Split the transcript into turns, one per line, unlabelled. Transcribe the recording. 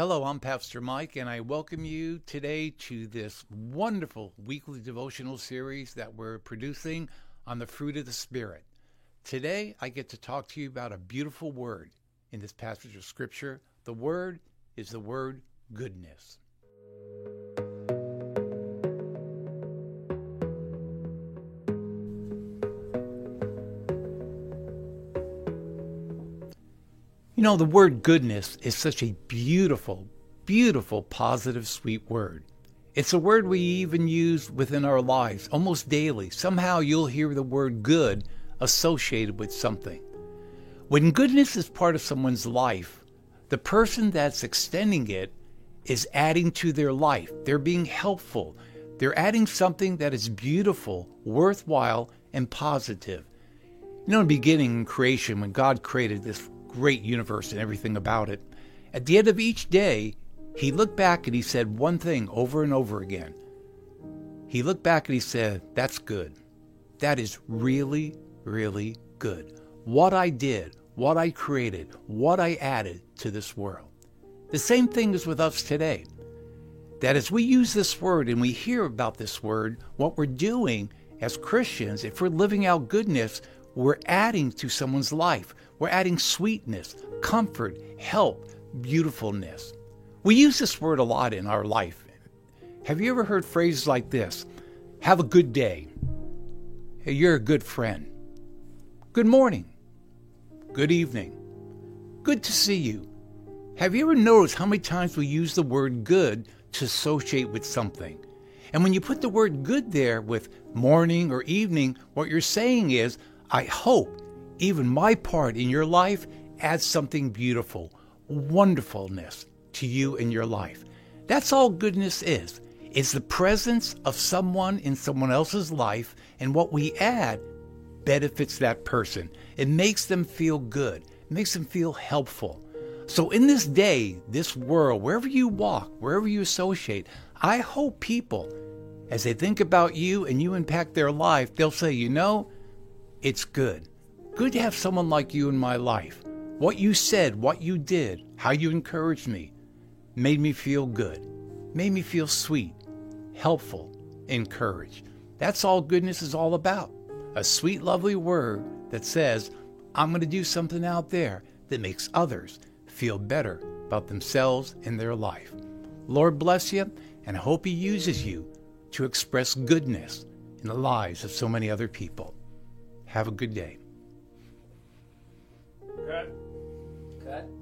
Hello, I'm Pastor Mike, and I welcome you today to this wonderful weekly devotional series that we're producing on the fruit of the Spirit. Today, I get to talk to you about a beautiful word in this passage of Scripture. The word is the word goodness. You know, the word goodness is such a beautiful, beautiful, positive, sweet word. It's a word we even use within our lives almost daily. Somehow you'll hear the word good associated with something. When goodness is part of someone's life, the person that's extending it is adding to their life. They're being helpful. They're adding something that is beautiful, worthwhile, and positive. You know, in the beginning in creation, when God created this great universe and everything about it. At the end of each day, he looked back and he said one thing over and over again. He looked back and he said, That's good. That is really, really good. What I did, what I created, what I added to this world. The same thing is with us today. That as we use this word and we hear about this word, what we're doing as Christians, if we're living out goodness, we're adding to someone's life. We're adding sweetness, comfort, help, beautifulness. We use this word a lot in our life. Have you ever heard phrases like this? Have a good day. Hey, you're a good friend. Good morning. Good evening. Good to see you. Have you ever noticed how many times we use the word good to associate with something? And when you put the word good there with morning or evening, what you're saying is, I hope even my part in your life adds something beautiful, wonderfulness to you in your life. That's all goodness is. It's the presence of someone in someone else's life, and what we add benefits that person. It makes them feel good, it makes them feel helpful. So, in this day, this world, wherever you walk, wherever you associate, I hope people, as they think about you and you impact their life, they'll say, you know, it's good. Good to have someone like you in my life. What you said, what you did, how you encouraged me, made me feel good, made me feel sweet, helpful, encouraged. That's all goodness is all about. A sweet, lovely word that says, I'm going to do something out there that makes others feel better about themselves and their life. Lord bless you, and I hope He uses you to express goodness in the lives of so many other people. Have a good day. Cut. Cut.